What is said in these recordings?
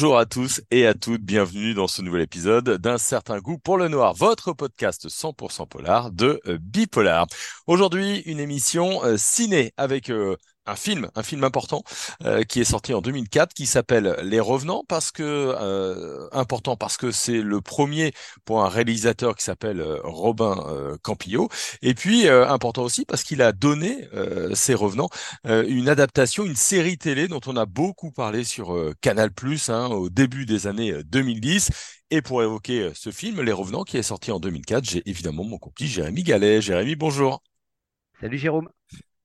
Bonjour à tous et à toutes, bienvenue dans ce nouvel épisode d'un certain goût pour le noir, votre podcast 100% polar de Bipolar. Aujourd'hui, une émission euh, ciné avec euh, un film, un film important euh, qui est sorti en 2004 qui s'appelle Les Revenants parce que euh, important parce que c'est le premier pour un réalisateur qui s'appelle euh, Robin Campillo et puis important aussi parce qu'il a donné ces Revenants une adaptation, une série télé dont on a beaucoup parlé sur Canal+ hein, au début des années 2010 et pour évoquer ce film Les Revenants qui est sorti en 2004, j'ai évidemment mon complice Jérémy Gallet. Jérémy, bonjour. Salut Jérôme.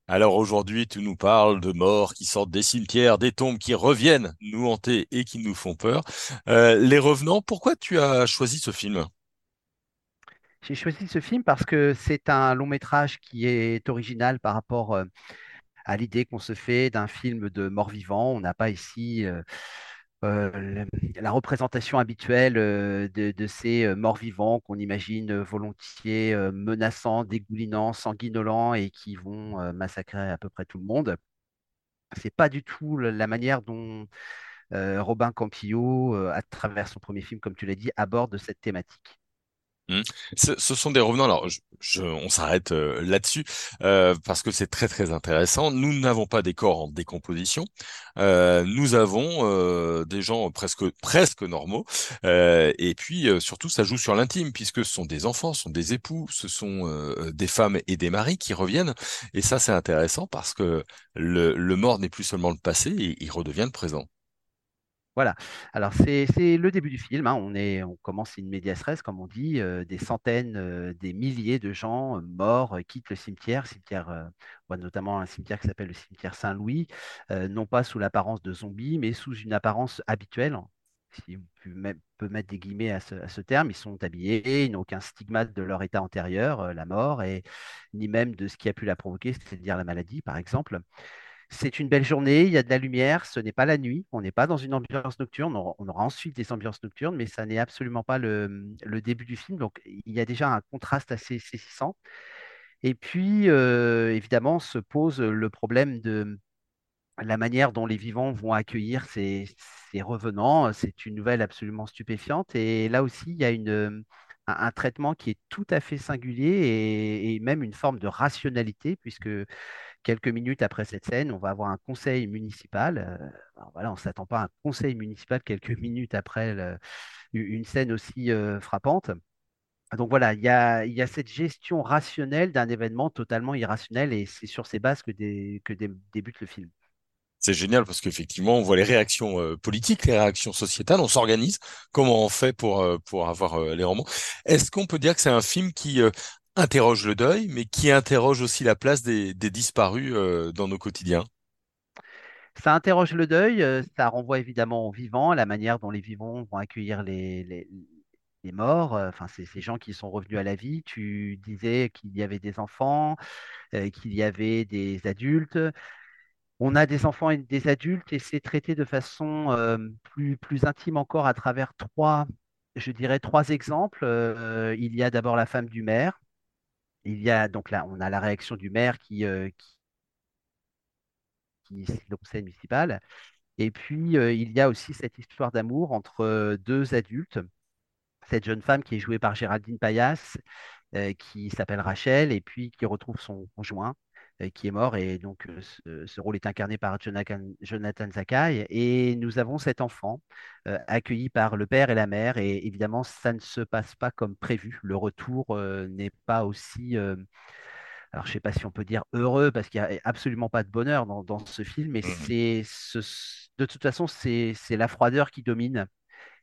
Alors aujourd'hui, tu nous parles de morts qui sortent des cimetières, des tombes qui reviennent nous hanter et qui nous font peur. Euh, Les Revenants, pourquoi tu as choisi ce film? J'ai choisi ce film parce que c'est un long métrage qui est original par rapport euh, à l'idée qu'on se fait d'un film de mort-vivant. On n'a pas ici euh, euh, la représentation habituelle euh, de, ces euh, morts-vivants qu'on imagine volontiers menaçants, dégoulinants, sanguinolents et qui vont massacrer à peu près tout le monde. C'est pas du tout la manière dont Robin Campillo, à travers son premier film, comme tu l'as dit, aborde cette thématique. Hmm. Ce, sont des revenants. Alors, je, on s'arrête euh, là-dessus euh, parce que c'est très très intéressant. Nous n'avons pas des corps en décomposition. Euh, nous avons des gens presque presque normaux. Et puis surtout, ça joue sur l'intime puisque ce sont des enfants, ce sont des époux, ce sont des femmes et des maris qui reviennent. Et ça, c'est intéressant parce que le, mort n'est plus seulement le passé, il redevient le présent. Voilà. Alors, c'est le début du film. hein. On commence medias res, comme on dit. des centaines, des milliers de gens morts quittent le cimetière. cimetière notamment un cimetière qui s'appelle le cimetière Saint-Louis, non pas sous l'apparence de zombies, mais sous une apparence habituelle. Si on peut mettre, des guillemets à ce, terme, ils sont habillés, ils n'ont aucun stigmate de leur état antérieur, la mort, ni même de ce qui a pu la provoquer, c'est-à-dire la maladie, par exemple. C'est une belle journée, il y a de la lumière, ce n'est pas la nuit, on n'est pas dans une ambiance nocturne, on aura, ensuite des ambiances nocturnes, mais ça n'est absolument pas le, début du film, donc il y a déjà un contraste assez saisissant. Et puis, euh, évidemment, se pose le problème de la manière dont les vivants vont accueillir ces, revenants. C'est une nouvelle absolument stupéfiante, et là aussi, il y a un, traitement qui est tout à fait singulier et même une forme de rationalité, puisque quelques minutes après cette scène, on va avoir un conseil municipal. euh, voilà, on ne s'attend pas à un conseil municipal quelques minutes après une scène aussi euh, frappante. Donc voilà, il y a, cette gestion rationnelle d'un événement totalement irrationnel et c'est sur ces bases que, dé- que dé- débute le film. C'est génial parce qu'effectivement, on voit les réactions euh, politiques, les réactions sociétales, on s'organise, comment on fait pour, avoir les romans? Est-ce qu'on peut dire que c'est un film qui interroge le deuil, mais qui interroge aussi la place des, disparus euh, dans nos quotidiens? Ça interroge le deuil, euh, ça renvoie évidemment aux vivants, à la manière dont les vivants vont accueillir les, morts, euh, enfin ces, ces gens qui sont revenus à la vie. Tu disais qu'il y avait des enfants, qu'il y avait des adultes. On a des enfants et des adultes et c'est traité de façon plus, plus intime encore à travers trois, je dirais, trois exemples. Il y a d'abord la femme du maire. Il y a donc là, on a la réaction du maire qui, euh, qui, est le conseil municipal. Et puis, euh, il y a aussi cette histoire d'amour entre euh, deux adultes. Cette jeune femme qui est jouée par Géraldine Payas, qui s'appelle Rachel, et puis qui retrouve son conjoint, qui est mort. Et donc, euh, ce, ce rôle est incarné par Jonathan, Jonathan Zakai. Et nous avons cet enfant euh, accueilli par le père et la mère. Et évidemment, ça ne se passe pas comme prévu. Le retour euh, n'est pas aussi... euh, alors, je ne sais pas si on peut dire heureux, parce qu'il n'y a absolument pas de bonheur dans, dans ce film, mais c'est ce- de toute façon, c'est c'est la froideur qui domine.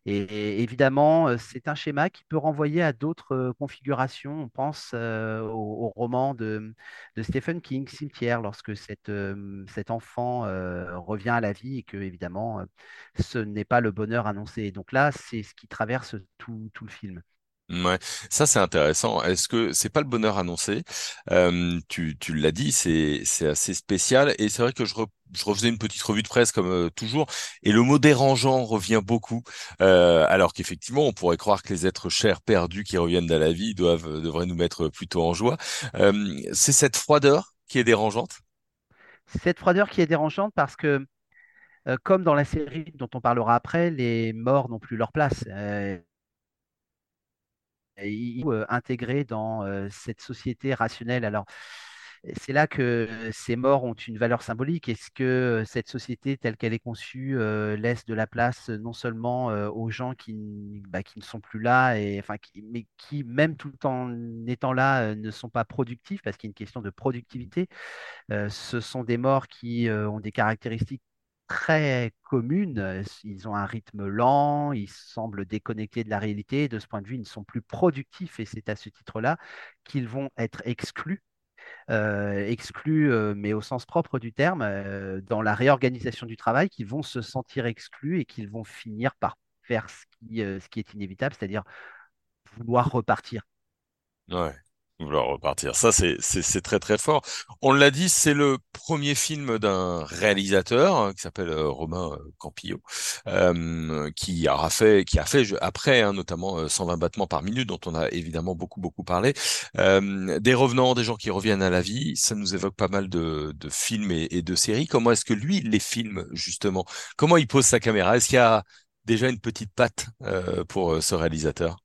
Et, évidemment, euh, c'est un schéma qui peut renvoyer à d'autres euh, configurations. On pense euh, au, roman de, Stephen King, Cimetière, lorsque cet, enfant revient à la vie et que, évidemment, ce n'est pas le bonheur annoncé. Donc là, c'est ce qui traverse tout le film. Ouais, ça c'est intéressant. Est-ce que c'est pas le bonheur annoncé? Tu, tu l'as dit, c'est c'est assez spécial et c'est vrai que je, je refaisais une petite revue de presse comme toujours et le mot dérangeant revient beaucoup. Alors qu'effectivement on pourrait croire que les êtres chers perdus qui reviennent à la vie doivent euh, devraient nous mettre plutôt en joie. C'est cette froideur qui est dérangeante? Cette froideur qui est dérangeante parce que comme dans la série dont on parlera après, les morts n'ont plus leur place et ils sont euh, intégrés dans cette société rationnelle. Alors, c'est là que ces morts ont une valeur symbolique. Est-ce que cette société telle qu'elle est conçue laisse de la place non seulement aux gens qui, bah, qui ne sont plus là, et, enfin, mais qui, même tout en étant là, ne sont pas productifs, parce qu'il y a une question de productivité. Ce sont des morts qui ont des caractéristiques très communes. Euh, Ils ont un rythme lent, ils semblent déconnectés de la réalité. De ce point de vue, ils ne sont plus productifs, et c'est à ce titre-là qu'ils vont être exclus euh, exclus, euh, mais au sens propre du terme, dans la réorganisation du travail, qu'ils vont se sentir exclus et qu'ils vont finir par faire ce qui, est inévitable, c'est-à-dire vouloir repartir. Vouloir repartir. Ça, c'est, très, très fort. On l'a dit, c'est le premier film d'un réalisateur hein, qui s'appelle euh, Romain euh, Campillo, euh, qui a fait, qui a fait après, hein, notamment euh, 120 battements par minute, dont on a évidemment beaucoup, beaucoup parlé. Des revenants, des gens qui reviennent à la vie. Ça nous évoque pas mal de, films et, et de séries. Comment est-ce que lui les filme, justement? Comment il pose sa caméra? Est-ce qu'il y a déjà une petite patte pour ce réalisateur?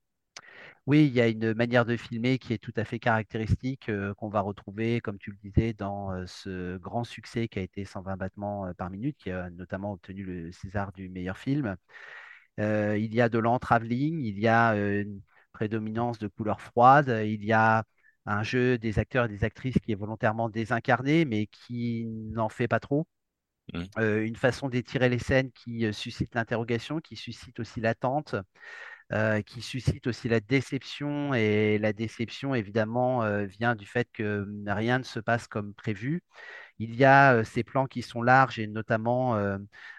Oui, il y a une manière de filmer qui est tout à fait caractéristique, euh, qu'on va retrouver, comme tu le disais, dans euh, ce grand succès qui a été 120 battements euh, par minute, qui a notamment obtenu le César du meilleur film. Euh, il y a de l'entraveling, il y a une prédominance de couleurs froides, il y a un jeu des acteurs et des actrices qui est volontairement désincarné, mais qui n'en fait pas trop. Euh, une façon d'étirer les scènes qui suscite l'interrogation, qui suscite aussi l'attente, euh, qui suscite aussi la déception. Et la déception, évidemment, euh, vient du fait que rien ne se passe comme prévu. Il y a euh, ces plans qui sont larges et notamment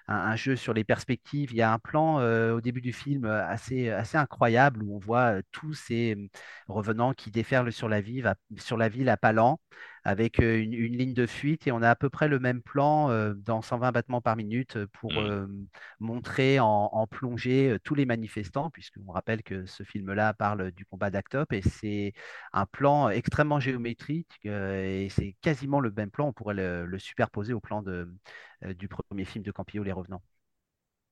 un, jeu sur les perspectives. Il y a un plan au début du film assez, incroyable où on voit tous ces euh, revenants qui déferlent sur la ville, à, sur la ville à pas lents avec une, une ligne de fuite et on a à peu près le même plan euh, dans 120 battements par minute pour euh, montrer en, en plongée tous les manifestants, puisqu'on rappelle que ce film-là parle du combat d'Actop et c'est un plan extrêmement géométrique et c'est quasiment le même plan. On pourrait le, le superposer au plan de, du premier film de Campillo, Les Revenants.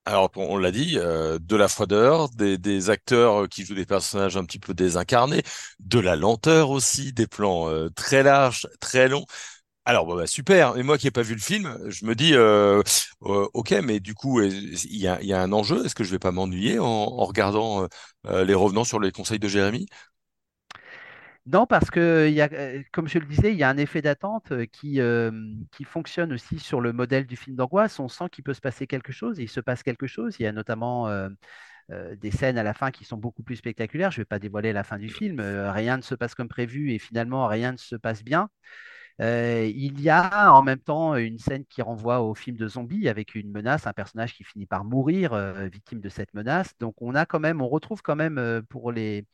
Alors, on l'a dit, euh, de la froideur, des, acteurs euh, qui jouent des personnages un petit peu désincarnés, de la lenteur aussi, des plans euh, très larges, très longs. Alors, bah, bah, super. Et moi qui n'ai pas vu le film, je me dis, euh, ok, mais du coup, il y a, un enjeu? Est-ce que je vais pas m'ennuyer en, en regardant les revenants sur les conseils de Jérémy? Non, parce que, y a, euh, comme je le disais, il y a un effet d'attente euh, qui, qui fonctionne aussi sur le modèle du film d'angoisse. On sent qu'il peut se passer quelque chose, et il se passe quelque chose. Il y a notamment euh, des scènes à la fin qui sont beaucoup plus spectaculaires. Je ne vais pas dévoiler la fin du film. Rien ne se passe comme prévu et finalement rien ne se passe bien. Il y a en même temps une scène qui renvoie au film de zombies avec une menace, un personnage qui finit par mourir, victime de cette menace. Donc on a quand même, on retrouve quand même pour les,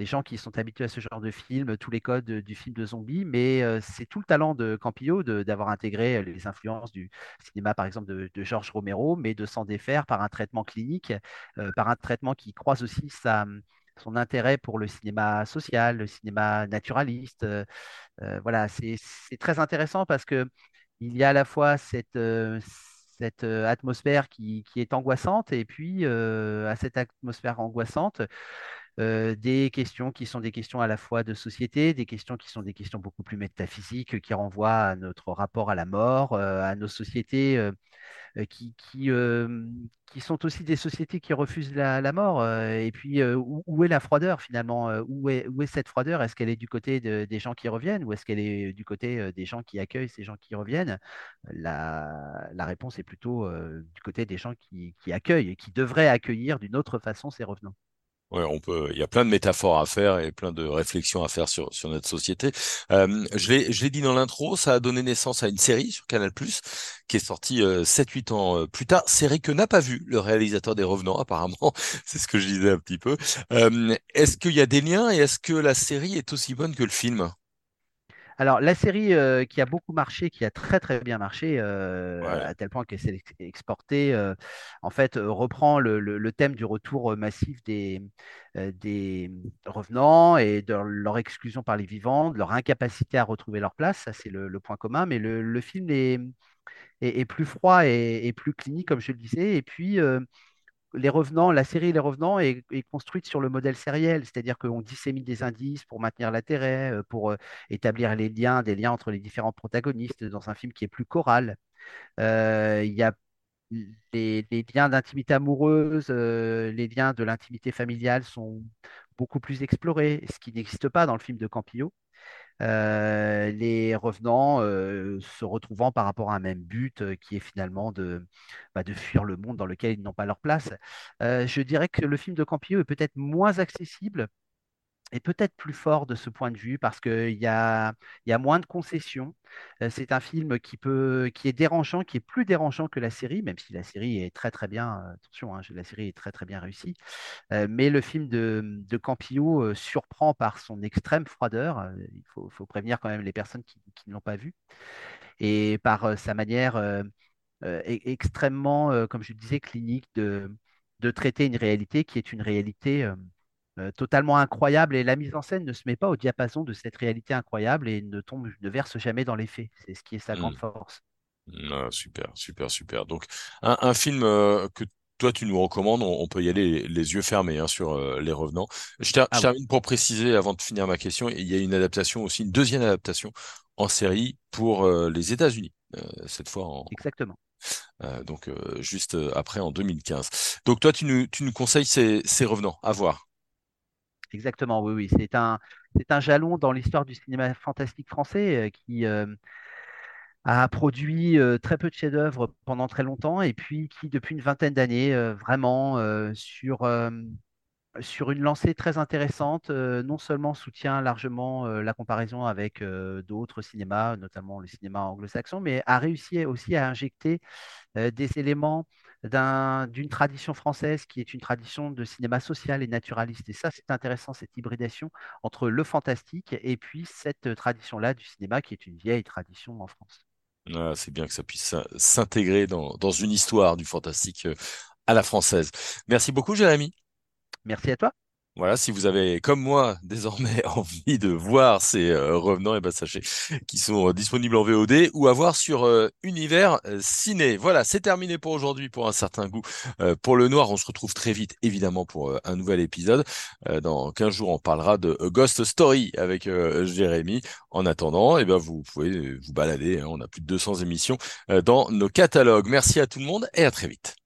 les gens qui sont habitués à ce genre de film, tous les codes du film de zombies, mais c'est tout le talent de Campillo d'avoir intégré les influences du cinéma, par exemple, de, de Georges Romero, mais de s'en défaire par un traitement clinique, par un traitement qui croise aussi sa, son intérêt pour le cinéma social, le cinéma naturaliste. voilà, c'est très intéressant parce que il y a à la fois cette, atmosphère qui, est angoissante et puis à cette atmosphère angoissante, des questions qui sont des questions à la fois de société, des questions qui sont des questions beaucoup plus métaphysiques, qui renvoient à notre rapport à la mort, à nos sociétés. qui, sont aussi des sociétés qui refusent la, mort. et puis, où, est la froideur finalement? Où est, cette froideur? Est-ce qu'elle est du côté de- des gens qui reviennent ou est-ce qu'elle est du côté des gens qui accueillent ces gens qui reviennent? La, réponse est plutôt du côté des gens qui accueillent et qui devraient accueillir d'une autre façon ces revenants. Ouais, on peut. Il y a plein de métaphores à faire et plein de réflexions à faire sur sur notre société. Euh, je l'ai je l'ai dit dans l'intro, ça a donné naissance à une série sur Canal+ qui est sortie euh, 7-8 ans euh, plus tard. Série que n'a pas vu le réalisateur des Revenants apparemment. C'est ce que je disais un petit peu. Euh, est-ce qu'il y a des liens et est-ce que la série est aussi bonne que le film? Alors, la série euh, qui a beaucoup marché, qui a très très bien marché, euh, Ouais. à tel point qu'elle s'est ex- exportée, euh, en fait, reprend le, le- le thème du retour massif des, des revenants et de leur exclusion par les vivants, de leur incapacité à retrouver leur place. Ça, c'est le, le point commun. Mais le, film est, est- est plus froid et, et plus clinique, comme je le disais. Et puis, les Revenants, la série Les Revenants est, construite sur le modèle sériel, c'est-à-dire qu'on dissémine des indices pour maintenir l'intérêt, euh, pour euh, établir les liens, des liens entre les différents protagonistes dans un film qui est plus choral. Euh, Il y a les, liens d'intimité amoureuse, les liens de l'intimité familiale sont beaucoup plus explorés, ce qui n'existe pas dans le film de Campillo. Euh, les revenants euh, se retrouvant par rapport à un même but euh, qui est finalement de, bah, de fuir le monde dans lequel ils n'ont pas leur place. Je dirais que le film de Campillo est peut-être moins accessible et peut-être plus fort de ce point de vue parce qu'il y a, y a moins de concessions. Euh, c'est un film qui peut, qui est dérangeant, qui est plus dérangeant que la série, même si la série est très très bien. euh, Attention, hein, la série est très très bien réussie. Euh, mais le film de, Campillo surprend par son extrême froideur. Il faut, prévenir quand même les personnes qui, ne l'ont pas vu. Et par sa manière e- extrêmement, comme je disais, clinique de, de traiter une réalité qui est une réalité euh, totalement incroyable. Et la mise en scène ne se met pas au diapason de cette réalité incroyable et ne tombe, ne verse jamais dans les faits. C'est ce qui est sa grande Hmm. force. Ah, super, super, super. Donc, un, un film euh, que toi tu nous recommandes, on, on peut y aller les, yeux fermés hein, sur euh, Les Revenants. Je, ter- je Ah oui, termine pour préciser avant de finir ma question, il y a une adaptation aussi, une deuxième adaptation en série pour les États-Unis, cette fois en, exactement. euh, donc euh, juste après en 2015. Donc toi tu nous, tu nous conseilles ces, ces Revenants à voir. Exactement, oui, oui. C'est un, c'est un jalon dans l'histoire du cinéma fantastique français euh, qui, euh, a produit euh, très peu de chefs-d'œuvre pendant très longtemps et puis qui, depuis une vingtaine d'années, vraiment sur, sur une lancée très intéressante, euh, non seulement soutient largement euh, la comparaison avec euh, d'autres cinémas, notamment le cinéma anglo-saxon, mais a réussi aussi à injecter des éléments d'un- d'une tradition française qui est une tradition de cinéma social et naturaliste. Et ça, c'est intéressant, cette hybridation entre le fantastique et puis cette tradition-là du cinéma qui est une vieille tradition en France. Ah, c'est bien que ça puisse s'in- s'intégrer dans, dans une histoire du fantastique à la française. Merci beaucoup, Jérémy. Merci à toi. Voilà, si vous avez, comme moi, désormais envie de voir ces euh, revenants, et ben sachez qu'ils sont euh, disponibles en VOD ou à voir sur euh, Univers Ciné. Voilà, c'est terminé pour aujourd'hui pour un certain goût. Pour le noir, on se retrouve très vite, évidemment, pour un nouvel épisode. Dans 15 jours, on parlera de Ghost Story avec Jérémy. En attendant, et ben vous pouvez vous balader. hein, on a plus de 200 émissions dans nos catalogues. Merci à tout le monde et à très vite.